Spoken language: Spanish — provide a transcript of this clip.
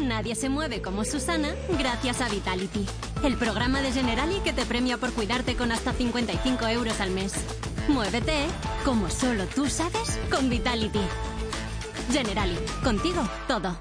Nadie se mueve como Susana gracias a Vitality, el programa de Generali que te premia por cuidarte con hasta 55 euros al mes. Muévete como solo tú sabes con Vitality. Generali, contigo todo.